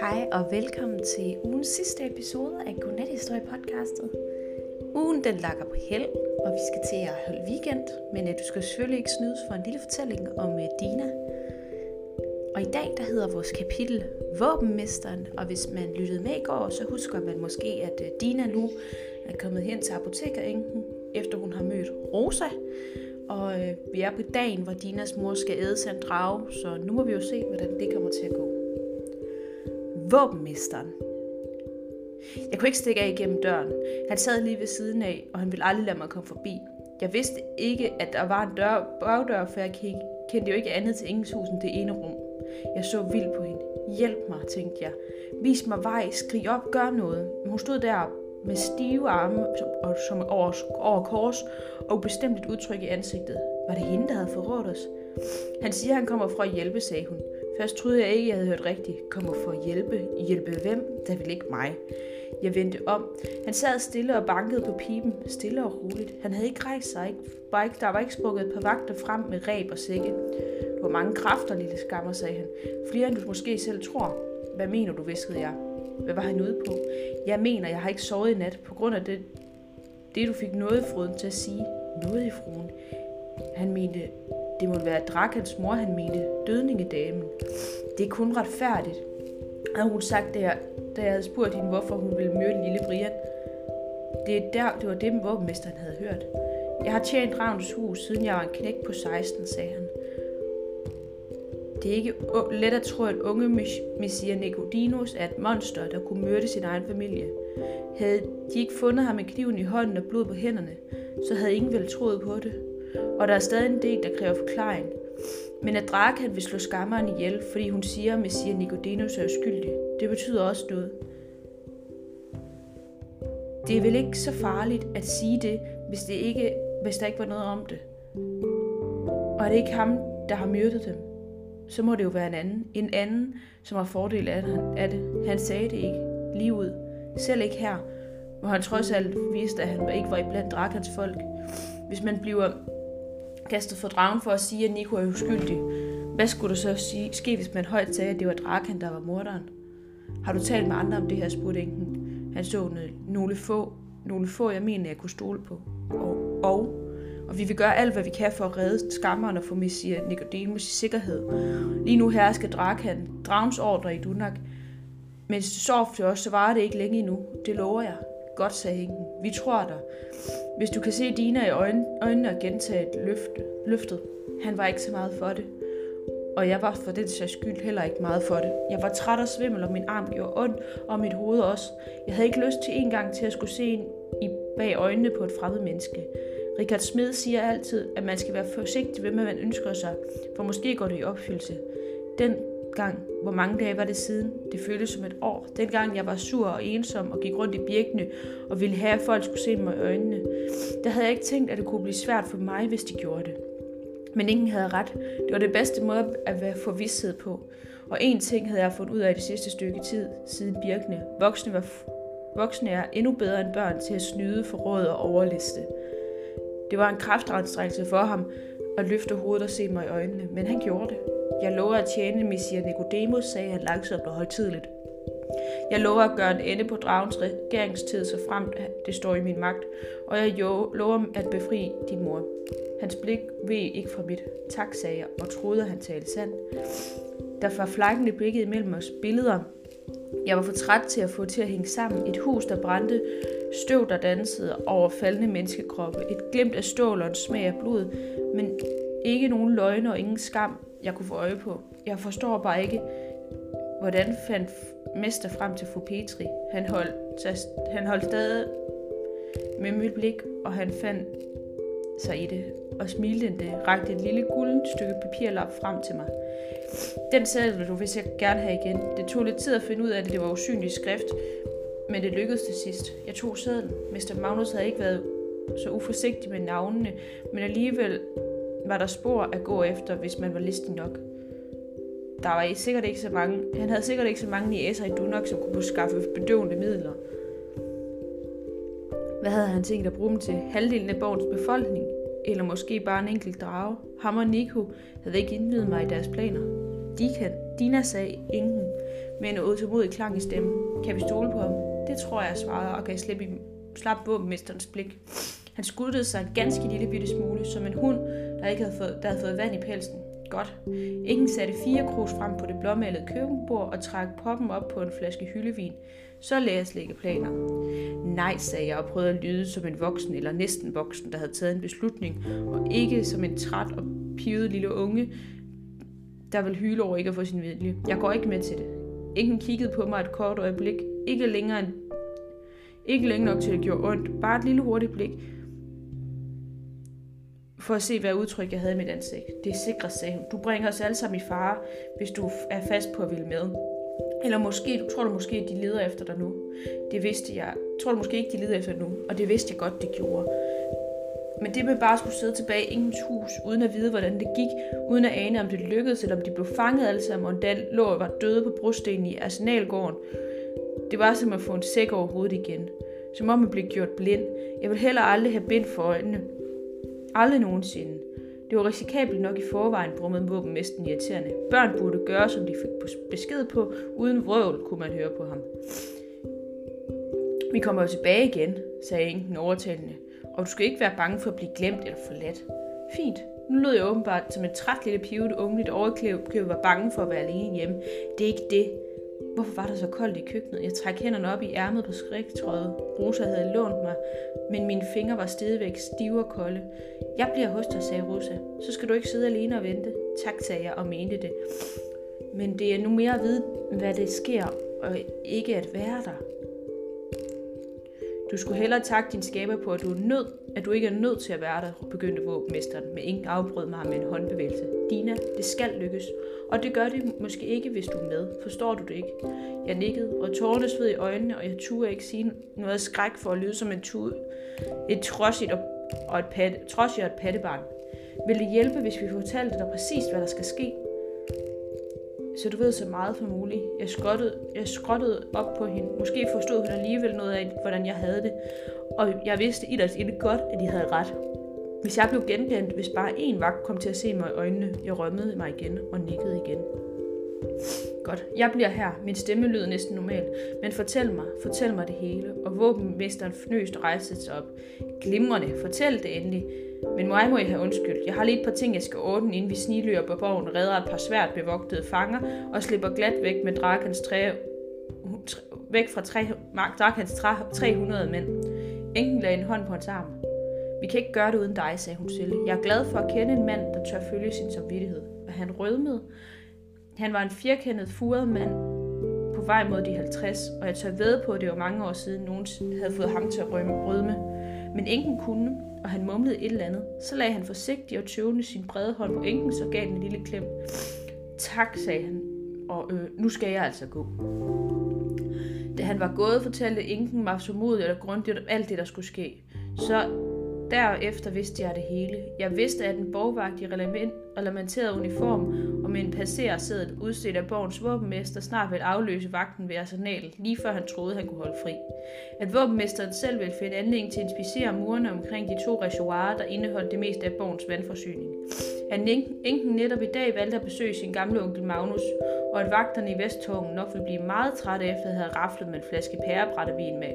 Hej og velkommen til ugens sidste episode af Godnathistorie podcastet. Ugen den lakker på held, og vi skal til at holde weekend, men øh, du skal selvfølgelig ikke snydes for en lille fortælling om øh, Dina. Og i dag der hedder vores kapitel Våbenmesteren, og hvis man lyttede med i går, så husker man måske, at øh, Dina nu er kommet hen til apotekerenken, efter hun har mødt Rosa. Og øh, vi er på dagen, hvor Dinas mor skal æde sig en drage, så nu må vi jo se, hvordan det kommer til at gå. Våbenmesteren. Jeg kunne ikke stikke af igennem døren. Han sad lige ved siden af, og han ville aldrig lade mig komme forbi. Jeg vidste ikke, at der var en dør, bagdør, for jeg kendte jo ikke andet til ingens end det ene rum. Jeg så vildt på hende. Hjælp mig, tænkte jeg. Vis mig vej, skrig op, gør noget. Men hun stod der med stive arme og som over, over kors og bestemt et udtryk i ansigtet. Var det hende, der havde forrådt os? Han siger, at han kommer for at hjælpe, sagde hun. Først troede jeg ikke, jeg havde hørt rigtigt. Kommer for at hjælpe. Hjælpe hvem? Der vil ikke mig. Jeg vendte om. Han sad stille og bankede på pipen, stille og roligt. Han havde ikke rejst sig. Ikke, bare ikke, der var ikke sprukket et par vagter frem med ræb og sække. Du har mange kræfter, lille skammer, sagde han. Flere end du måske selv tror. Hvad mener du, viskede jeg. Hvad var han ude på? Jeg mener, jeg har ikke sovet i nat på grund af det, det du fik noget fruden til at sige. Noget i fruen. Han mente, det må være Drakans mor, han mente, dødningedamen. Det er kun retfærdigt, havde hun sagt der, da jeg havde spurgt hende, hvorfor hun ville myrde lille Brian. Det, er der, det var det, våbenmesteren havde hørt. Jeg har tjent Ravns hus, siden jeg var en knæk på 16, sagde han. Det er ikke let at tro, at unge Messias Nicodemus er et monster, der kunne myrde sin egen familie. Havde de ikke fundet ham med kniven i hånden og blod på hænderne, så havde ingen vel troet på det. Og der er stadig en del, der kræver forklaring. Men at Drakan vil slå skammeren ihjel, fordi hun siger, at Messias Nicodemus er uskyldig, det betyder også noget. Det er vel ikke så farligt at sige det, hvis, det ikke, hvis der ikke var noget om det. Og er det ikke ham, der har myrdet dem? Så må det jo være en anden. En anden, som har fordel af det. Han sagde det ikke lige ud. Selv ikke her, hvor han trods alt viste, at han ikke var i blandt Drakans folk. Hvis man bliver kastet for dragen for at sige, at Nico er uskyldig, hvad skulle der så sige, ske, hvis man højt sagde, at det var Drakan, der var morderen? Har du talt med andre om det her, spurgte enken. Han så nogle få, nogle få, jeg mener, jeg kunne stole på. Og, og og vi vil gøre alt, hvad vi kan for at redde skammeren og få Messias Nicodemus i sikkerhed. Lige nu hersker Drakan, dragens ordre i Dunak. Men så du til os, så varer det ikke længe endnu. Det lover jeg. Godt, sagde hængen. Vi tror dig. Hvis du kan se Dina i øjnene og gentage et løfte, løftet. Han var ikke så meget for det. Og jeg var for den sags skyld heller ikke meget for det. Jeg var træt og svimmel, og min arm gjorde ondt, og mit hoved også. Jeg havde ikke lyst til en gang til at skulle se en i bag øjnene på et fremmed menneske. Richard Smed siger altid, at man skal være forsigtig ved, hvad man ønsker sig, for måske går det i opfyldelse. Den gang, hvor mange dage var det siden, det føltes som et år. Dengang jeg var sur og ensom og gik rundt i birkene og ville have, at folk skulle se mig i øjnene. Der havde jeg ikke tænkt, at det kunne blive svært for mig, hvis de gjorde det. Men ingen havde ret. Det var det bedste måde at være forvidshed på. Og en ting havde jeg fundet ud af det sidste stykke tid siden birkene. Voksne, var Voksne er endnu bedre end børn til at snyde, forråde og overliste. Det var en kraftanstrengelse for ham at løfte hovedet og se mig i øjnene, men han gjorde det. Jeg lover at tjene Messias Nicodemus, sagde han langsomt og højtidligt. Jeg lover at gøre en ende på dragens regeringstid, så frem det står i min magt, og jeg lover at befri din mor. Hans blik ved ikke fra mit. Tak, sagde jeg, og troede, at han talte sandt. Der var flækkende blikket imellem os billeder. Jeg var for træt til at få til at hænge sammen. Et hus, der brændte, støv, der dansede over faldende menneskekroppe, et glimt af stål og en smag af blod, men ikke nogen løgne og ingen skam, jeg kunne få øje på. Jeg forstår bare ikke, hvordan fandt mester frem til fru Petri. Han holdt, han holdt stadig med mit blik, og han fandt sig i det og smilte rakte et lille guldent stykke papirlap frem til mig. Den sædel du vil jeg gerne have igen. Det tog lidt tid at finde ud af, at det var usynlig skrift, men det lykkedes til sidst. Jeg tog sædlen. Mr. Magnus havde ikke været så uforsigtig med navnene, men alligevel var der spor at gå efter, hvis man var listig nok. Der var sikkert ikke så mange, han havde sikkert ikke så mange næser i Dunok, som kunne skaffe bedøvende midler. Hvad havde han tænkt at bruge dem til? Halvdelen af borgens befolkning? Eller måske bare en enkelt drage. Ham og Nico havde ikke indvidet mig i deres planer. De kan. Dina sagde ingen, med en utålmodig klang i stemmen. Kan vi stole på ham? Det tror jeg, svarede og gav slip i slap våbenmesterens blik. Han skudtede sig en ganske lille bitte smule, som en hund, der ikke havde fået, der havde fået vand i pelsen. Godt. Ingen satte fire krus frem på det blåmalede køkkenbord og trak poppen op på en flaske hyldevin. Så lagde jeg slække planer. Nej, sagde jeg og prøvede at lyde som en voksen eller næsten voksen, der havde taget en beslutning, og ikke som en træt og pivet lille unge, der vil hyle over ikke at få sin vilje. Jeg går ikke med til det. Ingen kiggede på mig et kort øjeblik, ikke længere end ikke længe nok til at det gjorde ondt, bare et lille hurtigt blik, for at se, hvad udtryk jeg havde i mit ansigt. Det er sikkert, sagde hun. Du bringer os alle sammen i fare, hvis du er fast på at ville med. Eller måske, du tror du måske, at de leder efter dig nu. Det vidste jeg. Tror du måske ikke, de leder efter dig nu. Og det vidste jeg godt, det gjorde. Men det med bare at skulle sidde tilbage i ingens hus, uden at vide, hvordan det gik, uden at ane, om det lykkedes, eller om de blev fanget alle sammen, og endda lå og var døde på brostenen i arsenalgården, det var som at få en sæk over hovedet igen. Som om man blev gjort blind. Jeg vil heller aldrig have bind for øjnene. Aldrig nogensinde. Det var risikabelt nok i forvejen, brummede våbenmesten irriterende. Børn burde gøre, som de fik besked på. Uden vrøvl kunne man høre på ham. Vi kommer jo tilbage igen, sagde enken overtalende. Og du skal ikke være bange for at blive glemt eller forladt. Fint. Nu lød jeg åbenbart som en træt lille pivet ungeligt overklæb var bange for at være alene hjemme. Det er ikke det. Hvorfor var der så koldt i køkkenet? Jeg trak hænderne op i ærmet på skrigtrøjet. Rosa havde lånt mig, men mine fingre var stadigvæk stive og kolde. Jeg bliver hos dig, sagde Rosa. Så skal du ikke sidde alene og vente. Tak, sagde jeg og mente det. Men det er nu mere at vide, hvad det sker, og ikke at være der. Du skulle hellere takke din skaber på, at du, er nød, at du ikke er nødt til at være der, begyndte våbenmesteren, med ingen afbrød mig med en håndbevægelse. Dina, det skal lykkes, og det gør det måske ikke, hvis du er med. Forstår du det ikke? Jeg nikkede, og tårerne sved i øjnene, og jeg turde ikke sige noget af skræk for at lyde som en tude, et trodsigt og, og et, pat, trodsigt og et pattebarn. Vil det hjælpe, hvis vi fortalte dig præcis, hvad der skal ske? Så du ved så meget for muligt. Jeg skrottede, jeg skrottede op på hende. Måske forstod hun alligevel noget af, hvordan jeg havde det. Og jeg vidste i det godt, at de havde ret. Hvis jeg blev genkendt, hvis bare én vagt kom til at se mig i øjnene, jeg rømmede mig igen og nikkede igen. Godt, jeg bliver her. Min stemme lyder næsten normal. Men fortæl mig, fortæl mig det hele. Og våbenmesteren fnøst rejste sig op. Glimrende, fortæl det endelig. Men mig må I have undskyld. Jeg har lige et par ting, jeg skal ordne, inden vi sniløber på borgen, redder et par svært bevogtede fanger og slipper glat væk med Drakens træ, væk fra tre, Drakens 300 mænd. Enken lagde en hånd på hans arm. Vi kan ikke gøre det uden dig, sagde hun stille. Jeg er glad for at kende en mand, der tør følge sin samvittighed. Og han rødmede. Han var en firkendet, furet mand på vej mod de 50, og jeg tør ved på, at det var mange år siden, nogen havde fået ham til at rødme. Men enken kunne, og han mumlede et eller andet. Så lagde han forsigtigt og tøvende sin brede hånd på enkens så gav den en lille klem. Tak, sagde han, og øh, nu skal jeg altså gå. Da han var gået, fortalte enken mig så modigt og grundigt om alt det, der skulle ske. Så Derefter vidste jeg det hele. Jeg vidste, at en borgvagt i reglementeret uniform og med en passersædet udstedt af borgens våbenmester snart ville afløse vagten ved arsenalet, lige før han troede, han kunne holde fri. At våbenmesteren selv ville finde anledning til at inspicere murene omkring de to reservoirer, der indeholdt det meste af borgens vandforsyning. At enken netop i dag valgte at besøge sin gamle onkel Magnus, og at vagterne i Vesttårnen nok ville blive meget trætte efter at have raflet med en flaske pærebrættevin med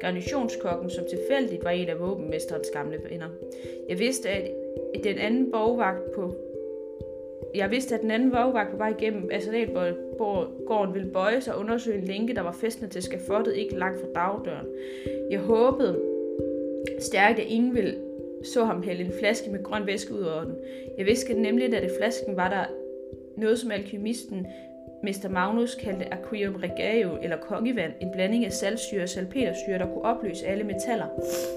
garnitionskokken, som tilfældigt var en af våbenmesterens gamle venner. Jeg vidste, at den anden borgvagt på jeg vidste, at den anden vogvagt på vej igennem Arsenalgården ville bøje sig og undersøge en lænke, der var fæstnet til skafottet ikke langt fra dagdøren. Jeg håbede stærkt, at ingen ville så ham hælde en flaske med grøn væske ud over den. Jeg vidste nemlig, at det flasken var der noget, som alkymisten Mester Magnus kaldte aquarium regao eller kongevand, en blanding af saltsyre og salpetersyre, der kunne opløse alle metaller.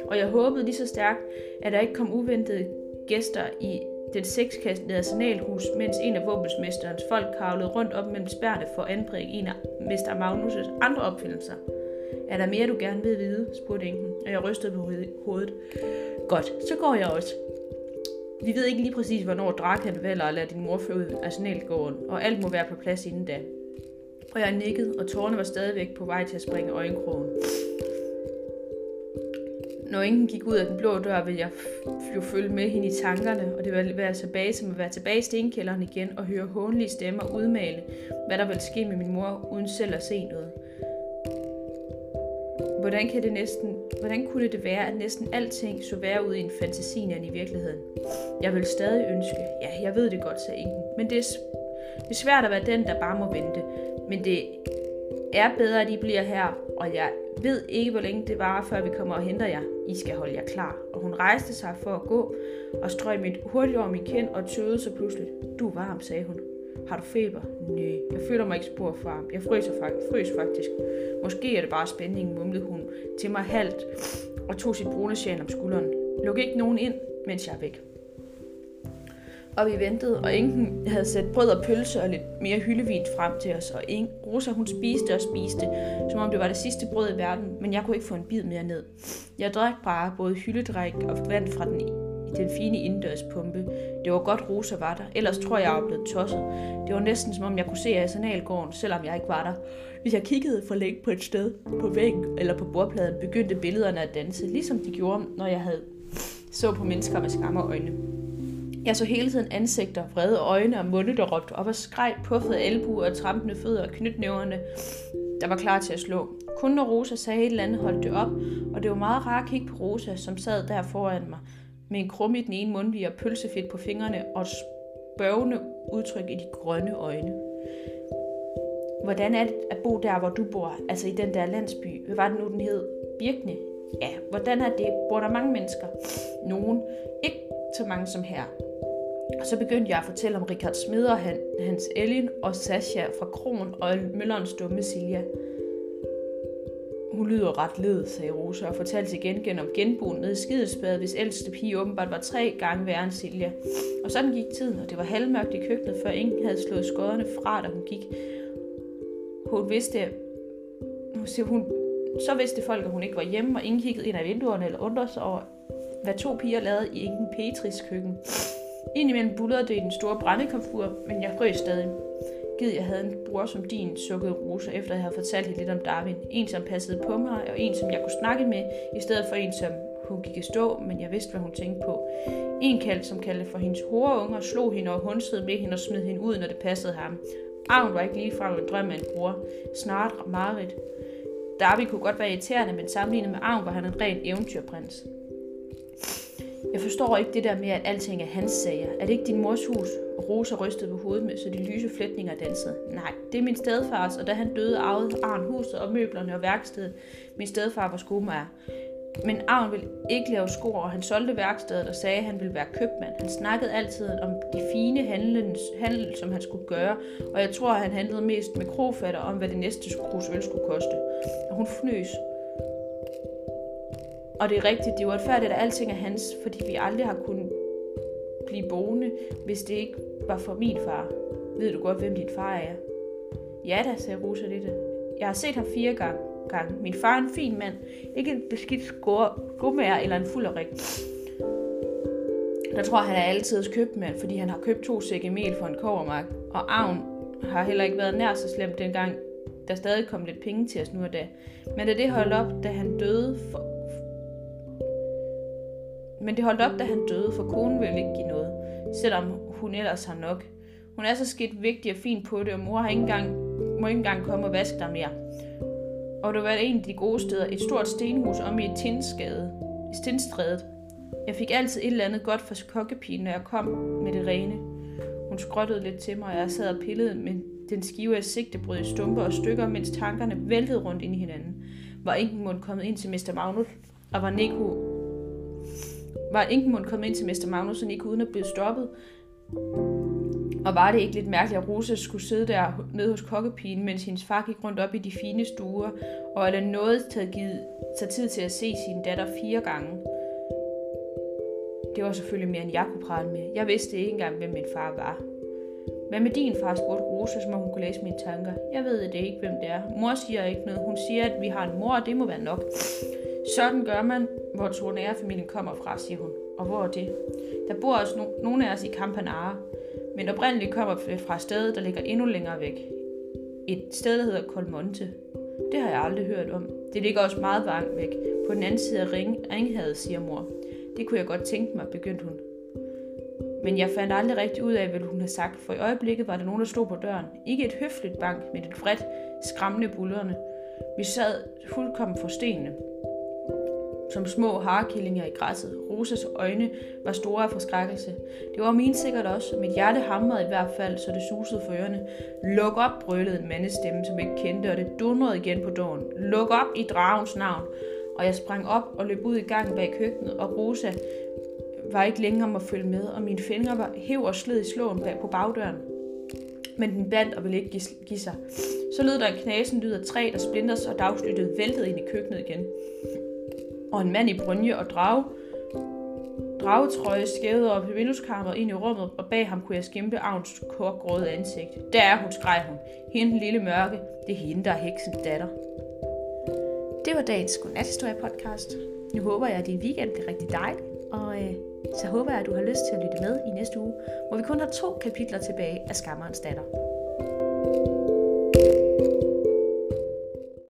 Og jeg håbede lige så stærkt, at der ikke kom uventede gæster i den sekskastede arsenalhus, mens en af våbensmesterens folk kavlede rundt op mellem spærne for at anbringe en af Mester Magnus' andre opfindelser. Er der mere, du gerne vil vide? spurgte enken, og jeg rystede på hovedet. Godt, så går jeg også. Vi ved ikke lige præcis, hvornår Drakan vælger at lade din mor flyve ud af signalgården, og alt må være på plads inden da. Og jeg nikkede, og tårne var stadigvæk på vej til at springe øjenkrogen. Når ingen gik ud af den blå dør, ville jeg jo følge med hende i tankerne, og det ville være tilbage som at være tilbage i stenkælderen igen og høre hånlige stemmer udmale, hvad der ville ske med min mor, uden selv at se noget. Hvordan, kan det næsten, hvordan kunne det være, at næsten alting så værre ud i en fantasi end i virkeligheden? Jeg vil stadig ønske, ja, jeg ved det godt, sagde Ingen, men det er, det er svært at være den, der bare må vente. Men det er bedre, at I bliver her, og jeg ved ikke, hvor længe det var, før vi kommer og henter jer. I skal holde jer klar. Og hun rejste sig for at gå, og strøg mit hurtigt over min kind og tøvede så pludselig. Du er varm, sagde hun. Har du feber? Nej, jeg føler mig ikke spor varm. Jeg fryser, frøs faktisk. Måske er det bare spænding, mumlede hun til mig halvt og tog sit brune sjæl om skulderen. Luk ikke nogen ind, mens jeg er væk. Og vi ventede, og Inken havde sat brød og pølse og lidt mere hyldevin frem til os. Og ingen, Rosa hun spiste og spiste, som om det var det sidste brød i verden, men jeg kunne ikke få en bid mere ned. Jeg drak bare både hyldedrik og vand fra den, den fine indendørspumpe. Det var godt, Rosa var der, ellers tror jeg, jeg var blevet tosset. Det var næsten som om jeg kunne se arsenalgården, selvom jeg ikke var der. Hvis jeg kiggede for længe på et sted, på væggen eller på bordpladen, begyndte billederne at danse, ligesom de gjorde, når jeg havde så på mennesker med skammerøjne. Jeg så hele tiden ansigter, vrede øjne og munde, der råbte op og skreg, puffede albuer og trampende fødder og knytnæverne, der var klar til at slå. Kun når Rosa sagde et eller andet, holdt det op, og det var meget rart at kigge på Rosa, som sad der foran mig, med en krum i den ene mundvige og pølsefedt på fingrene og et spørgende udtryk i de grønne øjne. Hvordan er det at bo der, hvor du bor, altså i den der landsby? Hvad var det nu, den hed? Birkne? Ja, hvordan er det? Bor der mange mennesker? Nogen. Ikke så mange som her. Og så begyndte jeg at fortælle om Richard Smed og han, hans Ellen og Sasha fra Kron og Møllerens dumme Silja. Hun lyder ret led, sagde Rosa og fortalte til igen om genboen nede i skidespadet, hvis ældste pige åbenbart var tre gange værre end Silja. Og sådan gik tiden, og det var halvmørkt i køkkenet, før ingen havde slået skodderne fra, da hun gik. Hun vidste, hun, så vidste folk, at hun ikke var hjemme, og ingen kiggede ind ad vinduerne eller undrede sig over, hvad to piger lavede i ingen Petris køkken. Indimellem bullerede det i den store brændekomfur, men jeg frøs stadig. Gid, jeg havde en bror som din, sukkede Rose, efter jeg havde fortalt hende lidt om Darwin. En, som passede på mig, og en, som jeg kunne snakke med, i stedet for en, som hun gik i stå, men jeg vidste, hvad hun tænkte på. En kald, som kaldte for hendes unge, og slog hende og hunsede med hende og smed hende ud, når det passede ham. Arven var ikke lige fra en drøm af en bror. Snart mareridt. Darby kunne godt være irriterende, men sammenlignet med Arven var han en ren eventyrprins. Jeg forstår ikke det der med, at alting er hans sager. Er det ikke din mors hus? Rosa rystede på hovedet med, så de lyse flætninger dansede. Nej, det er min stedfars, og da han døde, arvede Arn huset og møblerne og værkstedet. Min stedfar var skomager. Men Arn ville ikke lave sko, og han solgte værkstedet og sagde, at han ville være købmand. Han snakkede altid om de fine handlens, handel, som han skulle gøre, og jeg tror, at han handlede mest med krofatter om, hvad det næste krus øl skulle koste. Og hun fnøs. Og det er rigtigt, det er uretfærdigt, at alting er hans, fordi vi aldrig har kunnet blive boende, hvis det ikke var for min far. Ved du godt, hvem din far er? Ja da, sagde Rosa lidt. Jeg har set ham fire gange. Gang. Min far er en fin mand. Ikke en beskidt skumær eller en fulderik. Der tror han er altid købmand, fordi han har købt to sække mel for en kovermark. Og Avn har heller ikke været nær så slemt dengang, der stadig kom lidt penge til os nu og da. Men da det holdt op, da han døde for, men det holdt op, da han døde, for konen ville ikke give noget, selvom hun ellers har nok. Hun er så skidt vigtig og fin på det, og mor har ikke engang, må ikke engang komme og vaske dig mere. Og det var en af de gode steder, et stort stenhus om i et tindskade, i Stindstrædet. Jeg fik altid et eller andet godt fra kokkepigen, når jeg kom med det rene. Hun skrottede lidt til mig, og jeg sad og pillede med den skive af sigtebrød i stumper og stykker, mens tankerne væltede rundt ind i hinanden. Var Ingenmund kommet ind til Mr. Magnus, og var Nico var Ingemund kommet ind til Mester Magnussen ikke uden at blive stoppet. Og var det ikke lidt mærkeligt, at Rosa skulle sidde der nede hos kokkepigen, mens hendes far gik rundt op i de fine stuer, og eller noget havde givet sig tid til at se sin datter fire gange. Det var selvfølgelig mere, end jeg kunne prale med. Jeg vidste ikke engang, hvem min far var. Hvad med din far, spurgte Rosa, som om hun kunne læse mine tanker. Jeg ved det ikke, hvem det er. Mor siger ikke noget. Hun siger, at vi har en mor, og det må være nok. Sådan gør man, hvor Tornære-familien kommer fra, siger hun. Og hvor er det? Der bor også no- nogle af os i Campanara, men oprindeligt kommer vi fra et sted, der ligger endnu længere væk. Et sted, der hedder Colmonte. Det har jeg aldrig hørt om. Det ligger også meget langt væk, På den anden side af ring, ringhavet, siger mor. Det kunne jeg godt tænke mig, begyndte hun. Men jeg fandt aldrig rigtig ud af, hvad hun havde sagt, for i øjeblikket var der nogen, der stod på døren. Ikke et høfligt bank, men et vredt, skræmmende bullerne. Vi sad fuldkommen for stenene som små harkillinger i græsset. Rosas øjne var store af forskrækkelse. Det var min sikkert også. Mit hjerte hamrede i hvert fald, så det susede for ørerne. Luk op, brølede en mandestemme, som ikke kendte, og det dundrede igen på døren. Luk op i dragens navn. Og jeg sprang op og løb ud i gangen bag køkkenet, og Rosa var ikke længere om at følge med, og mine fingre var hæv og sled i slåen bag på bagdøren. Men den bandt og ville ikke give sig. Så lød der en knasen lyd af træ, der splinters og dagslyttet væltede ind i køkkenet igen og en mand i brynje og drag, dragetrøje skævede op i vindueskarmet ind i rummet, og bag ham kunne jeg skimpe Avns korkgråde ansigt. Der er hun, skreg hun. Hende lille mørke, det er hende, der er heksens datter. Det var dagens Godnathistorie podcast. Nu håber jeg, at din weekend bliver rigtig dejlig, og øh, så håber jeg, at du har lyst til at lytte med i næste uge, hvor vi kun har to kapitler tilbage af Skammerens datter.